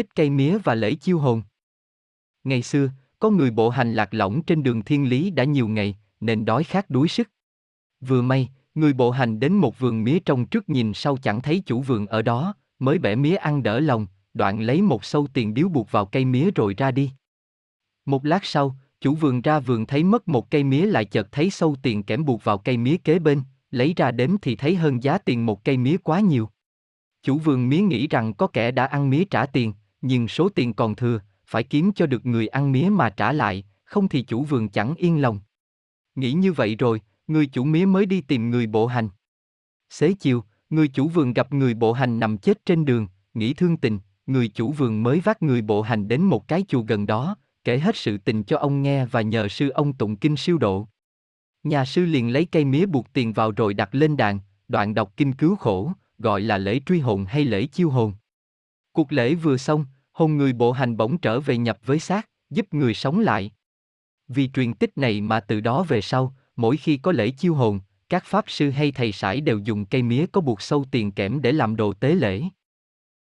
tích cây mía và lễ chiêu hồn. Ngày xưa, có người bộ hành lạc lõng trên đường thiên lý đã nhiều ngày, nên đói khát đuối sức. Vừa may, người bộ hành đến một vườn mía trong trước nhìn sau chẳng thấy chủ vườn ở đó, mới bẻ mía ăn đỡ lòng, đoạn lấy một sâu tiền điếu buộc vào cây mía rồi ra đi. Một lát sau, chủ vườn ra vườn thấy mất một cây mía lại chợt thấy sâu tiền kẽm buộc vào cây mía kế bên, lấy ra đếm thì thấy hơn giá tiền một cây mía quá nhiều. Chủ vườn mía nghĩ rằng có kẻ đã ăn mía trả tiền, nhưng số tiền còn thừa, phải kiếm cho được người ăn mía mà trả lại, không thì chủ vườn chẳng yên lòng. Nghĩ như vậy rồi, người chủ mía mới đi tìm người bộ hành. Xế chiều, người chủ vườn gặp người bộ hành nằm chết trên đường, nghĩ thương tình, người chủ vườn mới vác người bộ hành đến một cái chùa gần đó, kể hết sự tình cho ông nghe và nhờ sư ông tụng kinh siêu độ. Nhà sư liền lấy cây mía buộc tiền vào rồi đặt lên đàn, đoạn đọc kinh cứu khổ, gọi là lễ truy hồn hay lễ chiêu hồn. Cuộc lễ vừa xong, hồn người bộ hành bỗng trở về nhập với xác, giúp người sống lại. Vì truyền tích này mà từ đó về sau, mỗi khi có lễ chiêu hồn, các pháp sư hay thầy sải đều dùng cây mía có buộc sâu tiền kẽm để làm đồ tế lễ.